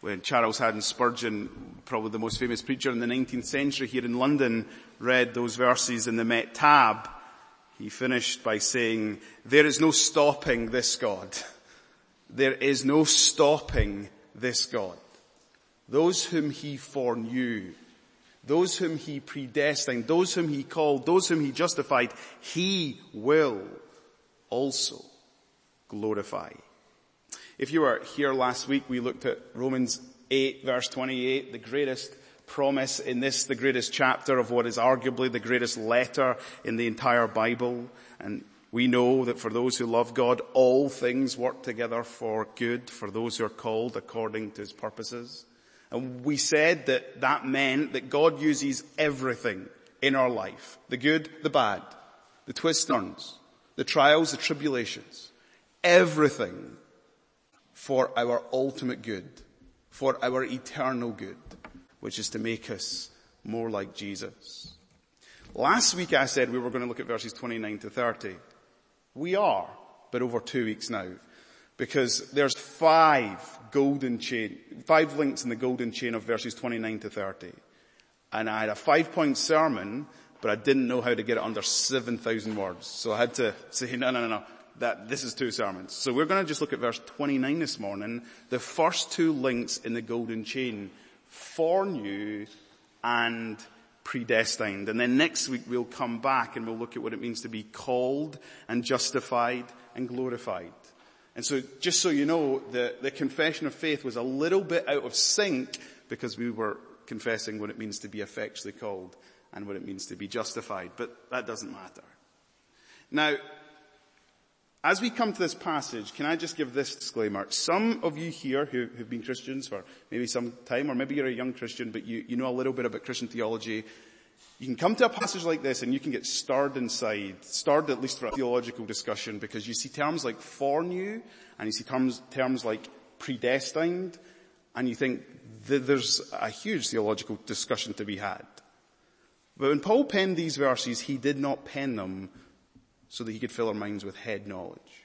when Charles Haddon Spurgeon, probably the most famous preacher in the 19th century here in London, read those verses in the Met Tab, he finished by saying, there is no stopping this God. There is no stopping this God. Those whom he foreknew, those whom he predestined, those whom he called, those whom he justified, he will also glorify. If you were here last week, we looked at Romans 8 verse 28, the greatest promise in this, the greatest chapter of what is arguably the greatest letter in the entire Bible. And we know that for those who love God, all things work together for good for those who are called according to his purposes. And we said that that meant that God uses everything in our life. The good, the bad, the twists and turns, the trials, the tribulations, everything for our ultimate good, for our eternal good, which is to make us more like Jesus. Last week I said we were going to look at verses 29 to 30. We are, but over two weeks now. Because there's five golden chain, five links in the golden chain of verses 29 to 30. And I had a five point sermon, but I didn't know how to get it under 7,000 words. So I had to say, no, no, no, no that this is two sermons. So we're going to just look at verse 29 this morning, the first two links in the golden chain, foreknew and predestined. And then next week we'll come back and we'll look at what it means to be called and justified and glorified. And so just so you know, the, the confession of faith was a little bit out of sync because we were confessing what it means to be effectually called and what it means to be justified. But that doesn't matter. Now, as we come to this passage, can I just give this disclaimer? Some of you here who have been Christians for maybe some time, or maybe you're a young Christian, but you, you know a little bit about Christian theology, you can come to a passage like this and you can get stirred inside, stirred at least for a theological discussion because you see terms like foreknew and you see terms, terms like predestined and you think that there's a huge theological discussion to be had. But when Paul penned these verses, he did not pen them so that he could fill our minds with head knowledge.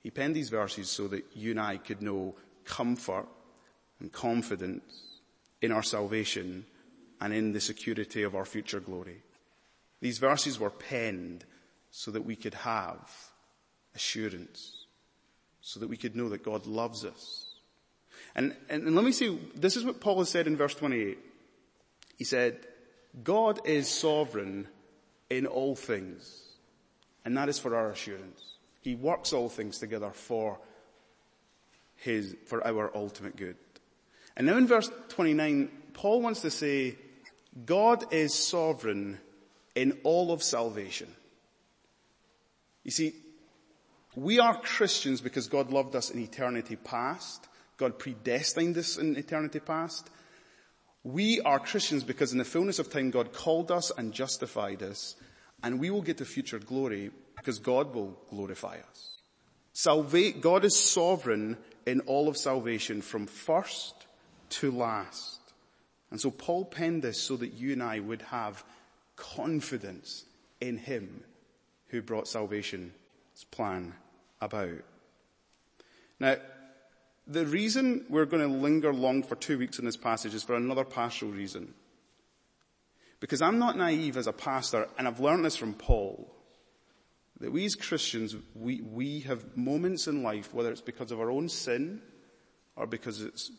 He penned these verses so that you and I could know comfort and confidence in our salvation and in the security of our future glory. These verses were penned so that we could have assurance, so that we could know that God loves us. And, and, and let me say, this is what Paul has said in verse 28. He said, God is sovereign in all things and that is for our assurance. He works all things together for his, for our ultimate good. And now in verse 29, Paul wants to say, God is sovereign in all of salvation. You see, we are Christians because God loved us in eternity past. God predestined us in eternity past. We are Christians because in the fullness of time God called us and justified us and we will get to future glory because God will glorify us. Salva- God is sovereign in all of salvation from first to last. And so Paul penned this so that you and I would have confidence in Him who brought salvation's plan about. Now, the reason we're going to linger long for two weeks in this passage is for another pastoral reason. Because I'm not naive as a pastor, and I've learned this from Paul, that we as Christians, we, we have moments in life, whether it's because of our own sin or because it's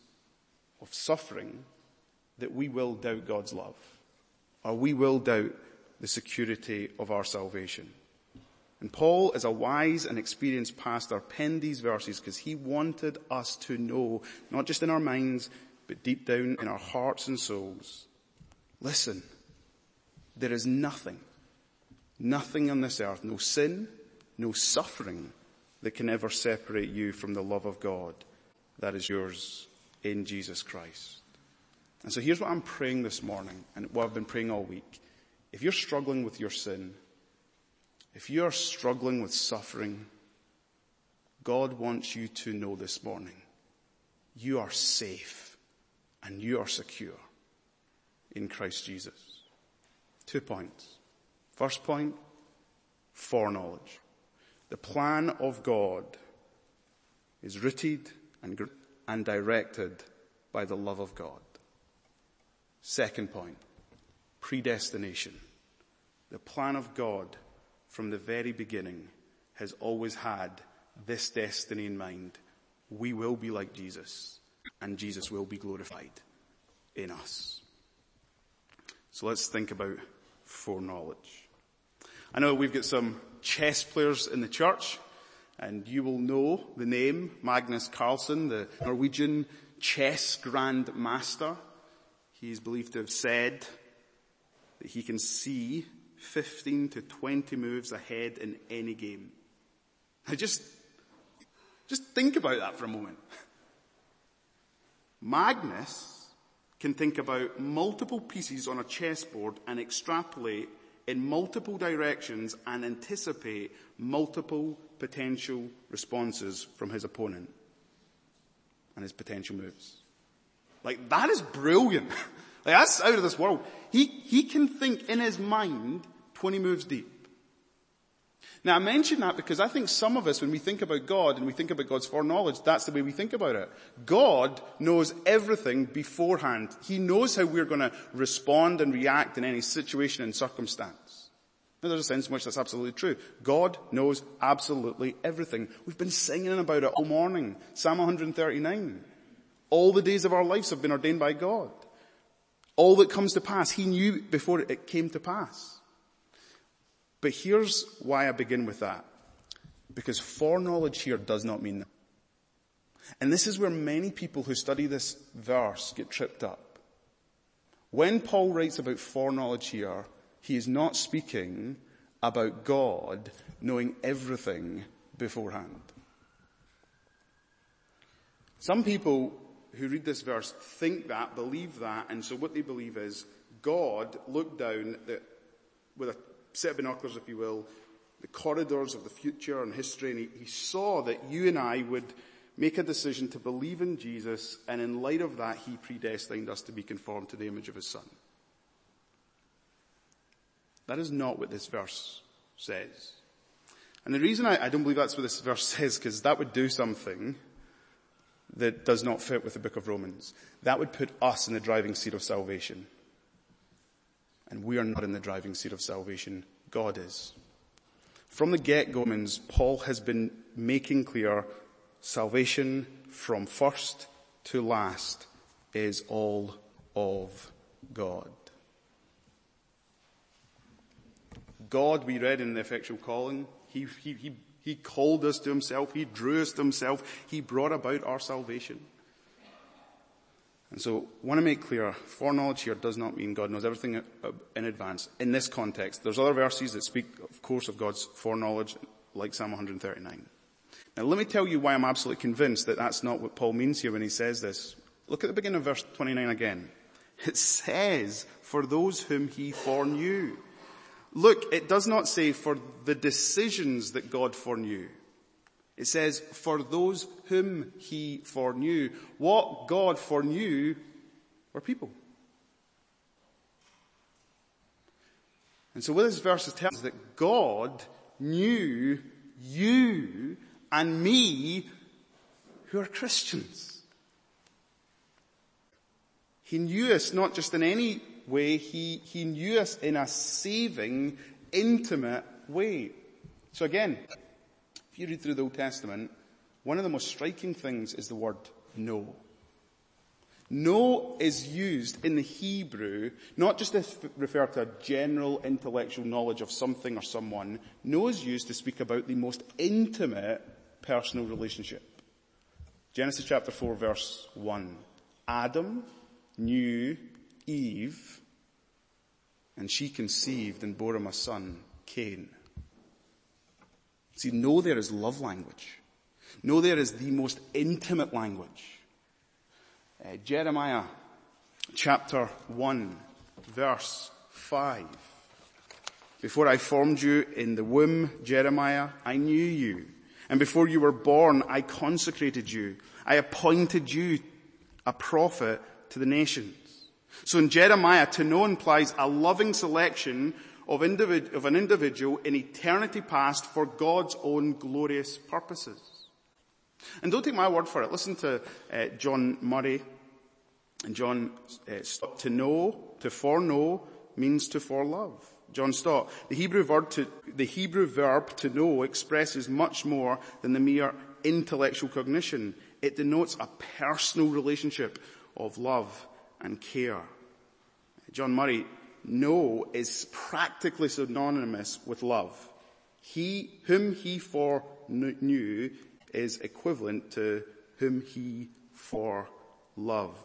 of suffering, that we will doubt God's love. Or we will doubt the security of our salvation. And Paul, as a wise and experienced pastor, penned these verses because he wanted us to know, not just in our minds, but deep down in our hearts and souls, listen, there is nothing, nothing on this earth, no sin, no suffering that can ever separate you from the love of God that is yours in Jesus Christ. And so here's what I'm praying this morning and what I've been praying all week. If you're struggling with your sin, if you're struggling with suffering, God wants you to know this morning, you are safe and you are secure in Christ Jesus. Two points. First point, foreknowledge. The plan of God is rooted and, and directed by the love of God. Second point, predestination. The plan of God from the very beginning has always had this destiny in mind. We will be like Jesus and Jesus will be glorified in us. So let's think about foreknowledge. I know we've got some chess players in the church and you will know the name Magnus Carlsen, the Norwegian chess grand master. He is believed to have said that he can see 15 to 20 moves ahead in any game. Now just, just think about that for a moment. Magnus can think about multiple pieces on a chessboard and extrapolate in multiple directions and anticipate multiple potential responses from his opponent and his potential moves. Like that is brilliant. like that's out of this world. He, he can think in his mind 20 moves deep. Now I mention that because I think some of us, when we think about God and we think about God's foreknowledge, that's the way we think about it. God knows everything beforehand. He knows how we're going to respond and react in any situation and circumstance. Now there's a sense in which that's absolutely true. God knows absolutely everything. We've been singing about it all morning. Psalm 139. All the days of our lives have been ordained by God. All that comes to pass, He knew before it came to pass. But here's why I begin with that. Because foreknowledge here does not mean that. And this is where many people who study this verse get tripped up. When Paul writes about foreknowledge here, he is not speaking about God knowing everything beforehand. Some people who read this verse think that, believe that, and so what they believe is God looked down with a set of binoculars, if you will, the corridors of the future and history, and he, he saw that you and I would make a decision to believe in Jesus, and in light of that, he predestined us to be conformed to the image of his son. That is not what this verse says. And the reason I, I don't believe that's what this verse says, because that would do something that does not fit with the book of Romans. That would put us in the driving seat of salvation. And we are not in the driving seat of salvation. God is. From the get-go, Paul has been making clear salvation from first to last is all of God. God, we read in the effectual calling, he, he, he, he called us to himself, he drew us to himself, he brought about our salvation. And so, I want to make clear, foreknowledge here does not mean God knows everything uh, in advance. In this context, there's other verses that speak, of course, of God's foreknowledge, like Psalm 139. Now let me tell you why I'm absolutely convinced that that's not what Paul means here when he says this. Look at the beginning of verse 29 again. It says, for those whom he foreknew. Look, it does not say for the decisions that God foreknew. It says, for those whom he foreknew. What God foreknew were people. And so what this verse is telling us that God knew you and me who are Christians. He knew us not just in any way, he, he knew us in a saving, intimate way. So again, if you read through the Old Testament, one of the most striking things is the word know. Know is used in the Hebrew not just to refer to a general intellectual knowledge of something or someone. Know is used to speak about the most intimate personal relationship. Genesis chapter 4 verse 1. Adam knew Eve and she conceived and bore him a son, Cain. See, know there is love language. Know there is the most intimate language. Uh, Jeremiah chapter 1 verse 5. Before I formed you in the womb, Jeremiah, I knew you. And before you were born, I consecrated you. I appointed you a prophet to the nations. So in Jeremiah, to know implies a loving selection of, individ- of an individual in eternity past for God's own glorious purposes. And don't take my word for it. Listen to uh, John Murray, And John uh, to know, to foreknow means to forelove. John Stott. The Hebrew verb to, the Hebrew verb to know expresses much more than the mere intellectual cognition. It denotes a personal relationship of love and care. John Murray, know is practically synonymous with love. He, whom he foreknew is equivalent to whom he foreloved.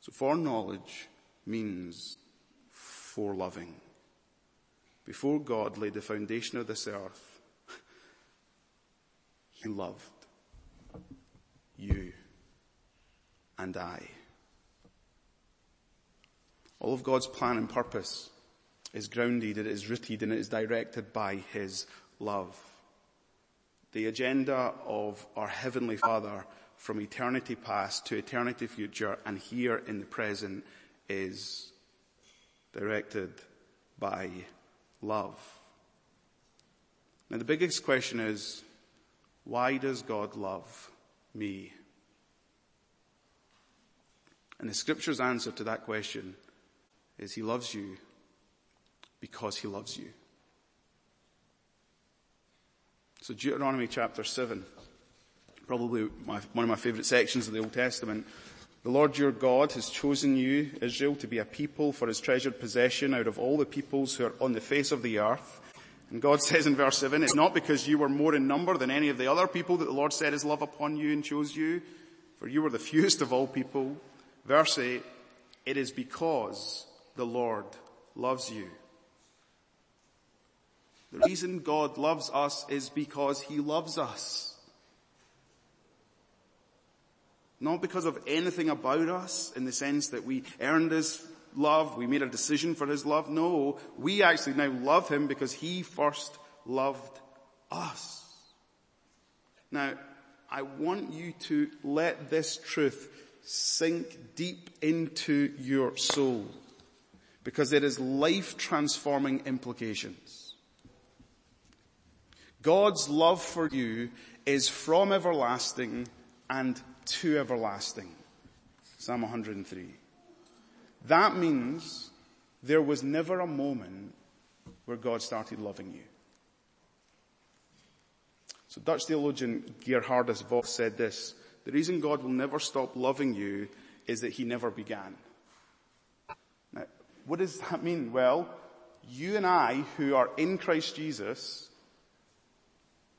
So foreknowledge means foreloving. Before God laid the foundation of this earth, he loved you and I. All of God's plan and purpose is grounded, and it is rooted, and it is directed by His love. The agenda of our Heavenly Father from eternity past to eternity future and here in the present is directed by love. Now the biggest question is, why does God love me? And the scripture's answer to that question is he loves you because he loves you. So Deuteronomy chapter 7, probably my, one of my favorite sections of the Old Testament. The Lord your God has chosen you, Israel, to be a people for his treasured possession out of all the peoples who are on the face of the earth. And God says in verse 7, it's not because you were more in number than any of the other people that the Lord set his love upon you and chose you, for you were the fewest of all people. Verse 8, it is because the Lord loves you. The reason God loves us is because He loves us. Not because of anything about us in the sense that we earned His love, we made a decision for His love. No, we actually now love Him because He first loved us. Now, I want you to let this truth sink deep into your soul because it has life transforming implications. God's love for you is from everlasting and to everlasting. Psalm 103. That means there was never a moment where God started loving you. So Dutch theologian Geerhardus Vos said this, the reason God will never stop loving you is that he never began. What does that mean? Well, you and I who are in Christ Jesus,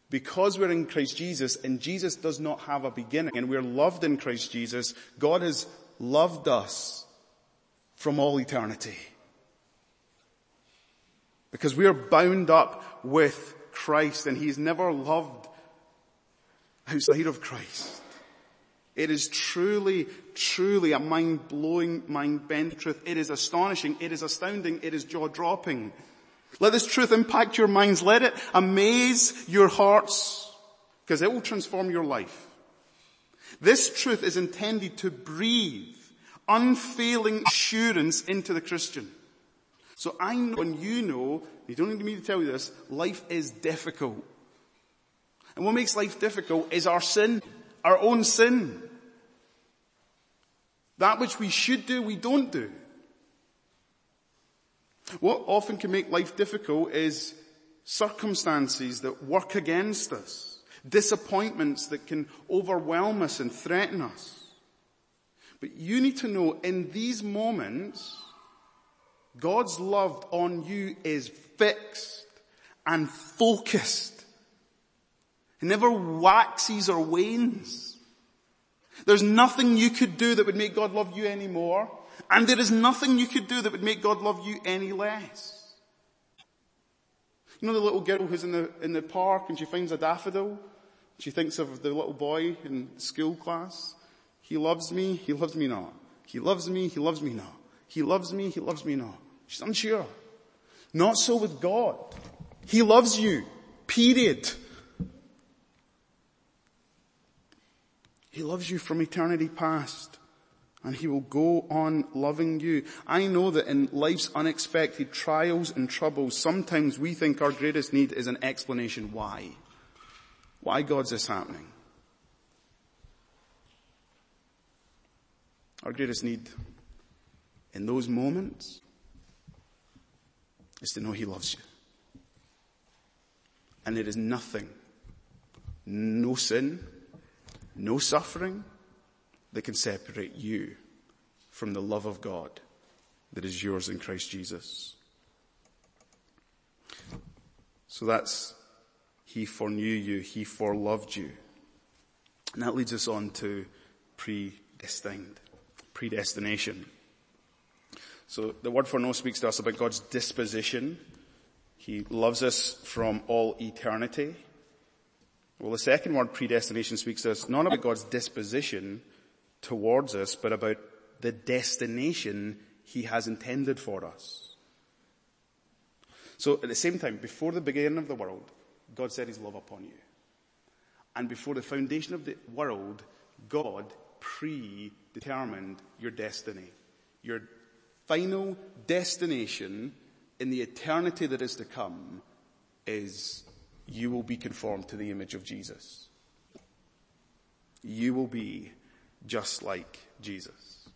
because we're in Christ Jesus and Jesus does not have a beginning and we're loved in Christ Jesus, God has loved us from all eternity. Because we are bound up with Christ and He's never loved outside of Christ. It is truly, truly a mind-blowing, mind-bending truth. It is astonishing. It is astounding. It is jaw-dropping. Let this truth impact your minds. Let it amaze your hearts because it will transform your life. This truth is intended to breathe unfailing assurance into the Christian. So I know and you know, you don't need me to tell you this, life is difficult. And what makes life difficult is our sin our own sin. That which we should do, we don't do. What often can make life difficult is circumstances that work against us, disappointments that can overwhelm us and threaten us. But you need to know in these moments, God's love on you is fixed and focused. It never waxes or wanes. There's nothing you could do that would make God love you any more. And there is nothing you could do that would make God love you any less. You know the little girl who's in the, in the park and she finds a daffodil? She thinks of the little boy in school class. He loves me, he loves me not. He loves me, he loves me not. He loves me, he loves me not. She's unsure. Not so with God. He loves you. Period. He loves you from eternity past. And he will go on loving you. I know that in life's unexpected trials and troubles, sometimes we think our greatest need is an explanation why. Why God's this happening? Our greatest need in those moments is to know He loves you. And there is nothing, no sin, no suffering that can separate you from the love of God that is yours in Christ Jesus. So that's He foreknew you, He foreloved you. And that leads us on to predestined, predestination. So the word foreknow speaks to us about God's disposition. He loves us from all eternity. Well, the second word, predestination, speaks to us not about God's disposition towards us, but about the destination He has intended for us. So at the same time, before the beginning of the world, God set His love upon you. And before the foundation of the world, God predetermined your destiny. Your final destination in the eternity that is to come is you will be conformed to the image of Jesus. You will be just like Jesus.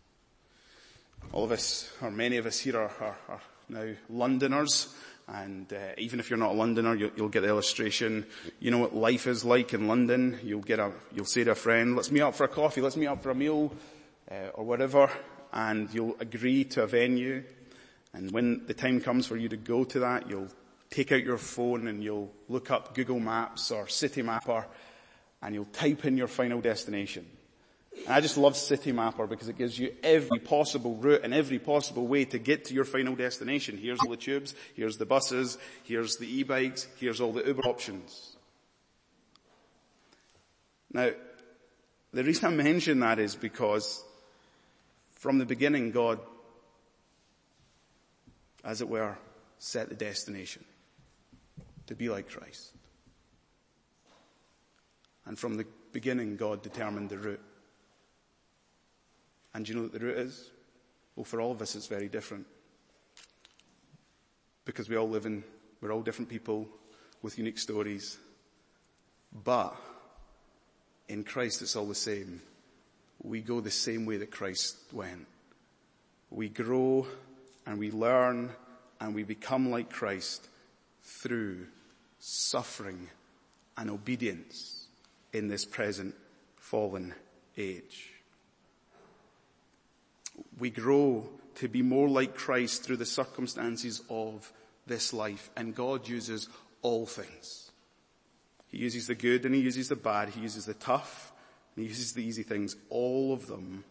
All of us, or many of us here are, are, are now Londoners, and uh, even if you're not a Londoner, you'll, you'll, get the illustration. You know what life is like in London. You'll get a, you'll say to a friend, "Let's meet up for a coffee. Let's meet up for a meal, uh, or whatever," and you'll agree to a venue. And when the time comes for you to go to that, you'll take out your phone and you'll look up Google Maps or Citymapper, and you'll type in your final destination. And I just love Citymapper because it gives you every possible route and every possible way to get to your final destination. Here's all the tubes, here's the buses, here's the e-bikes, here's all the Uber options. Now, the reason I mention that is because from the beginning God, as it were, set the destination to be like Christ. And from the beginning God determined the route. And do you know what the route is? Well, for all of us, it's very different. Because we all live in, we're all different people with unique stories. But in Christ, it's all the same. We go the same way that Christ went. We grow and we learn and we become like Christ through suffering and obedience in this present fallen age. We grow to be more like Christ through the circumstances of this life and God uses all things. He uses the good and he uses the bad. He uses the tough and he uses the easy things, all of them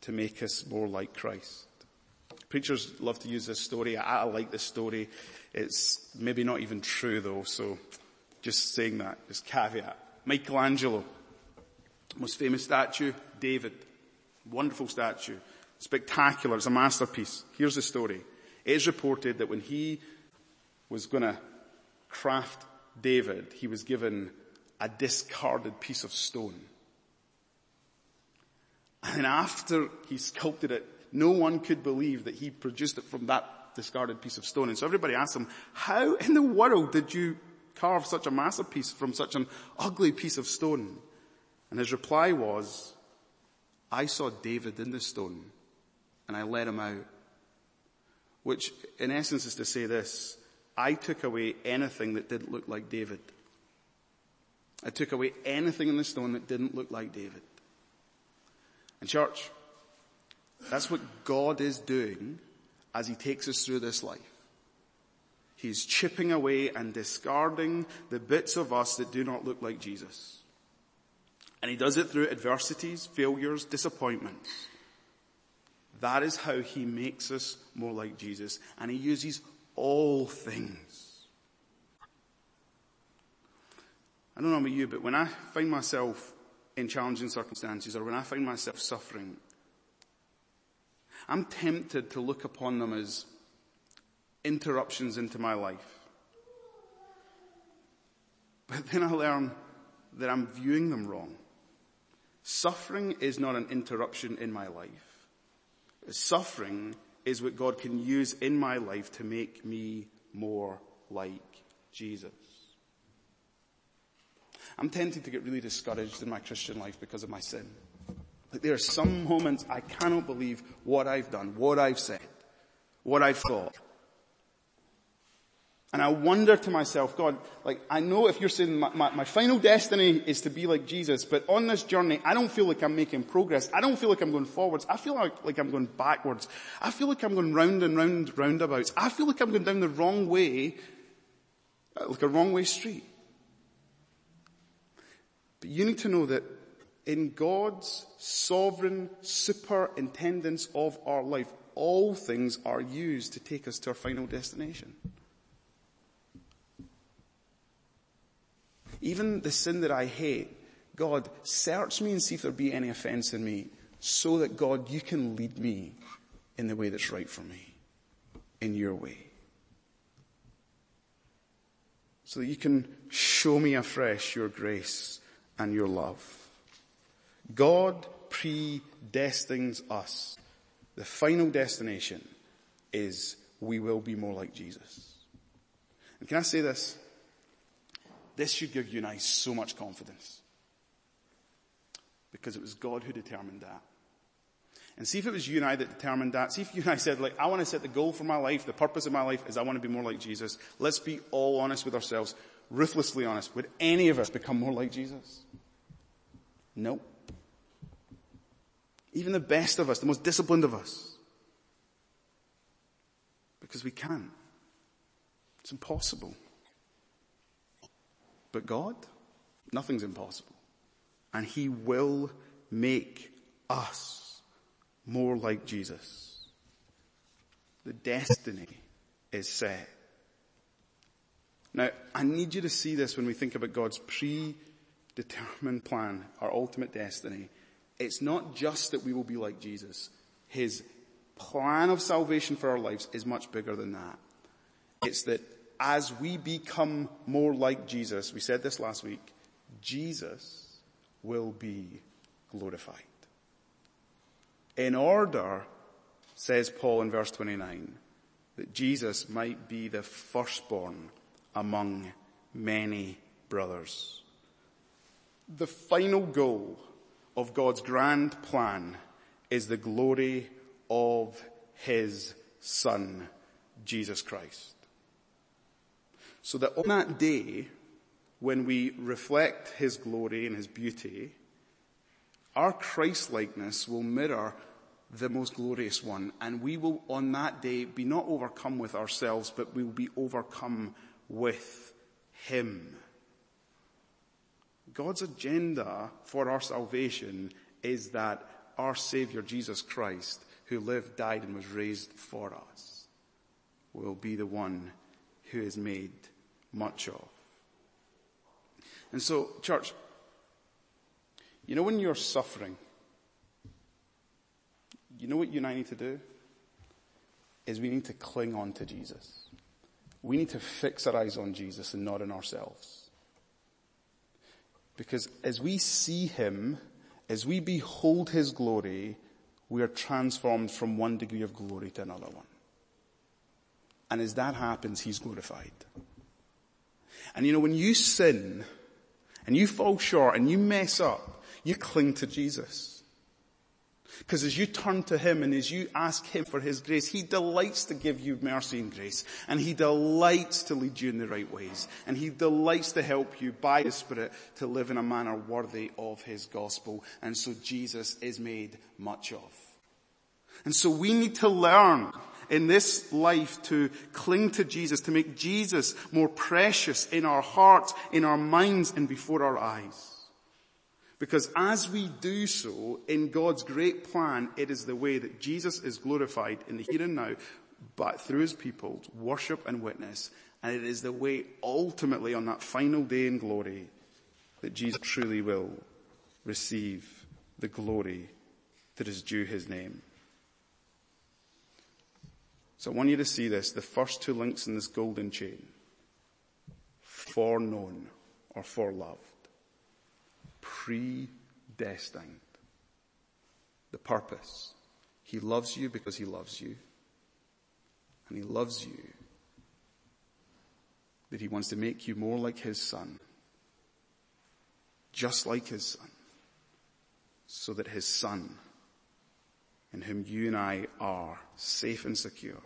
to make us more like Christ. Preachers love to use this story. I, like this story. It's maybe not even true though, so just saying that, just caveat. Michelangelo, most famous statue, David. Wonderful statue. Spectacular. It's a masterpiece. Here's the story. It is reported that when he was gonna craft David, he was given a discarded piece of stone. And after he sculpted it, no one could believe that he produced it from that discarded piece of stone. And so everybody asked him, how in the world did you carve such a masterpiece from such an ugly piece of stone? And his reply was, I saw David in the stone and I let him out. Which in essence is to say this, I took away anything that didn't look like David. I took away anything in the stone that didn't look like David. And church, that's what God is doing as he takes us through this life. He's chipping away and discarding the bits of us that do not look like Jesus. And he does it through adversities, failures, disappointments. That is how he makes us more like Jesus. And he uses all things. I don't know about you, but when I find myself in challenging circumstances or when I find myself suffering, I'm tempted to look upon them as interruptions into my life. But then I learn that I'm viewing them wrong. Suffering is not an interruption in my life. Suffering is what God can use in my life to make me more like Jesus. I'm tempted to get really discouraged in my Christian life because of my sin. There are some moments I cannot believe what I've done, what I've said, what I've thought. And I wonder to myself, God, like, I know if you're saying my, my, my, final destiny is to be like Jesus, but on this journey, I don't feel like I'm making progress. I don't feel like I'm going forwards. I feel like, like I'm going backwards. I feel like I'm going round and round roundabouts. I feel like I'm going down the wrong way, uh, like a wrong way street. But you need to know that in God's sovereign superintendence of our life, all things are used to take us to our final destination. Even the sin that I hate, God, search me and see if there be any offense in me so that God, you can lead me in the way that's right for me, in your way. So that you can show me afresh your grace and your love. God predestines us. The final destination is we will be more like Jesus. And can I say this? This should give you and I so much confidence. Because it was God who determined that. And see if it was you and I that determined that. See if you and I said, like, I want to set the goal for my life, the purpose of my life is I want to be more like Jesus. Let's be all honest with ourselves, ruthlessly honest. Would any of us become more like Jesus? No. Even the best of us, the most disciplined of us. Because we can't. It's impossible. But God, nothing's impossible. And He will make us more like Jesus. The destiny is set. Now, I need you to see this when we think about God's predetermined plan, our ultimate destiny. It's not just that we will be like Jesus. His plan of salvation for our lives is much bigger than that. It's that as we become more like Jesus, we said this last week, Jesus will be glorified. In order, says Paul in verse 29, that Jesus might be the firstborn among many brothers. The final goal of God's grand plan is the glory of His Son, Jesus Christ. So that on that day, when we reflect His glory and His beauty, our Christ-likeness will mirror the most glorious one. And we will on that day be not overcome with ourselves, but we will be overcome with Him. God's agenda for our salvation is that our Savior Jesus Christ, who lived, died, and was raised for us, will be the one who is made much of. And so, church, you know when you're suffering, you know what you and I need to do? Is we need to cling on to Jesus. We need to fix our eyes on Jesus and not on ourselves. Because as we see Him, as we behold His glory, we are transformed from one degree of glory to another one. And as that happens, He's glorified. And you know, when you sin and you fall short and you mess up, you cling to Jesus. Because as you turn to Him and as you ask Him for His grace, He delights to give you mercy and grace. And He delights to lead you in the right ways. And He delights to help you by His Spirit to live in a manner worthy of His gospel. And so Jesus is made much of. And so we need to learn in this life to cling to Jesus, to make Jesus more precious in our hearts, in our minds, and before our eyes. Because as we do so, in God's great plan, it is the way that Jesus is glorified in the here and now, but through his people, worship and witness. And it is the way ultimately on that final day in glory that Jesus truly will receive the glory that is due his name. So I want you to see this, the first two links in this golden chain. Foreknown or foreloved. Predestined. The purpose. He loves you because he loves you. And he loves you that he wants to make you more like his son. Just like his son. so that his son, in whom you and I are safe and secure,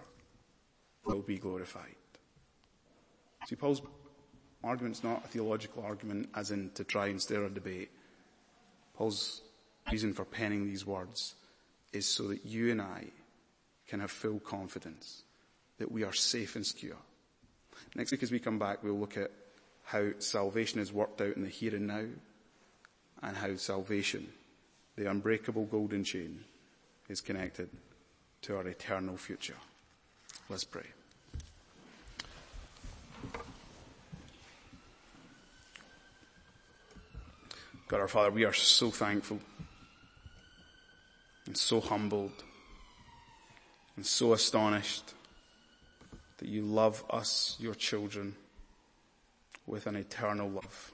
will be glorified. See, Paul's argument's not a theological argument as in to try and stir a debate. Paul's reason for penning these words is so that you and I can have full confidence that we are safe and secure. Next week as we come back, we'll look at how salvation is worked out in the here and now and how salvation, the unbreakable golden chain, is connected to our eternal future. Let's pray. God our Father, we are so thankful and so humbled and so astonished that you love us, your children, with an eternal love.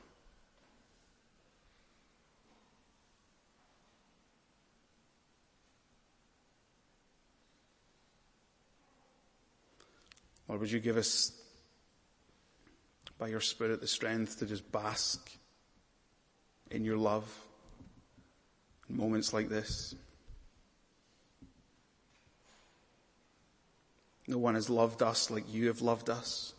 Lord, would you give us, by your Spirit, the strength to just bask in your love in moments like this? No one has loved us like you have loved us.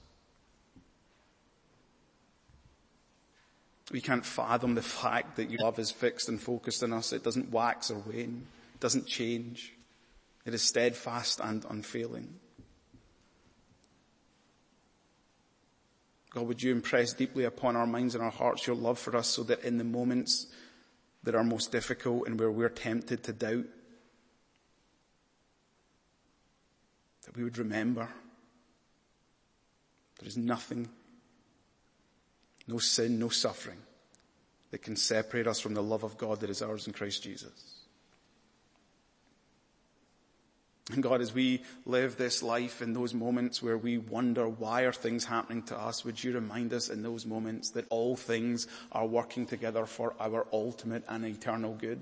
We can't fathom the fact that your love is fixed and focused on us. It doesn't wax or wane. It doesn't change. It is steadfast and unfailing. God, would you impress deeply upon our minds and our hearts your love for us so that in the moments that are most difficult and where we're tempted to doubt, that we would remember there is nothing, no sin, no suffering that can separate us from the love of God that is ours in Christ Jesus. And God, as we live this life in those moments where we wonder why are things happening to us, would you remind us in those moments that all things are working together for our ultimate and eternal good?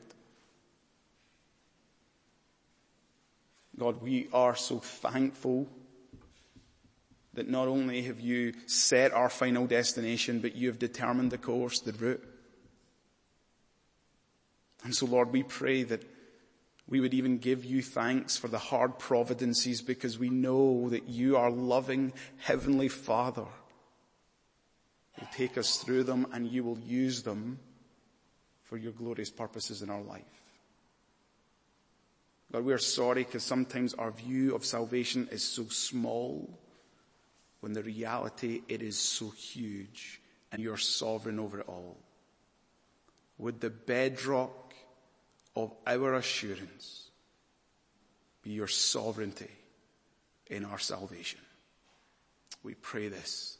God, we are so thankful that not only have you set our final destination, but you have determined the course, the route. And so Lord, we pray that we would even give you thanks for the hard providences because we know that you are loving Heavenly Father. will take us through them and you will use them for your glorious purposes in our life. God, we are sorry because sometimes our view of salvation is so small when the reality it is so huge and you're sovereign over it all. Would the bedrock of our assurance be your sovereignty in our salvation? We pray this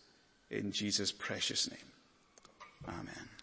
in Jesus' precious name. Amen.